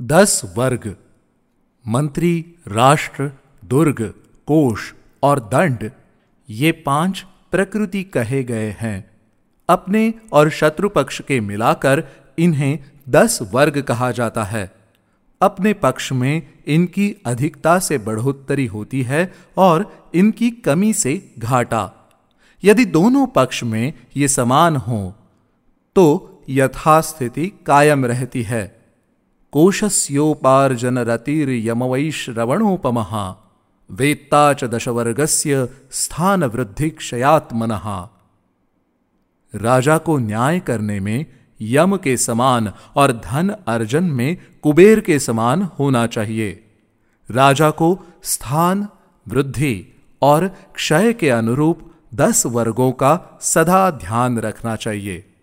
दस वर्ग, मंत्री, राष्ट्र, दुर्ग, कोष और दंड, ये पाँच प्रकृति कहे गए हैं। अपने और शत्रु पक्ष के मिलाकर इन्हें दस वर्ग कहा जाता है। अपने पक्ष में इनकी अधिकता से बढ़ोत्तरी होती है और इनकी कमी से घाटा। यदि दोनों पक्ष में ये समान हो तो यथास्थिति कायम रहती है। कोशस्योपार्जन रतिर यमवैश्रवणोपमहा वेत्ता च वृद्धि क्षयात्मनहा राजा को न्याय करने में, यम के समान और धन अर्जन में कुबेर के समान होना चाहिए। राजा को स्थान, वृद्धि और क्षय के अनुरूप दस वर्गों का सदा ध्यान रखना चाहिए।